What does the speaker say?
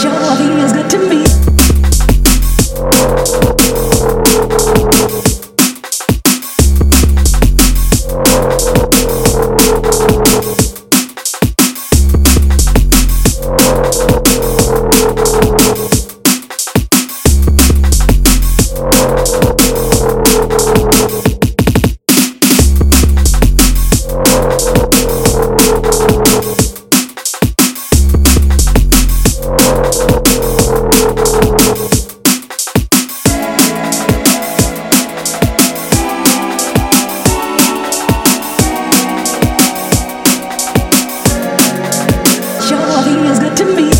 sure feels good to me. Nothing is good to me.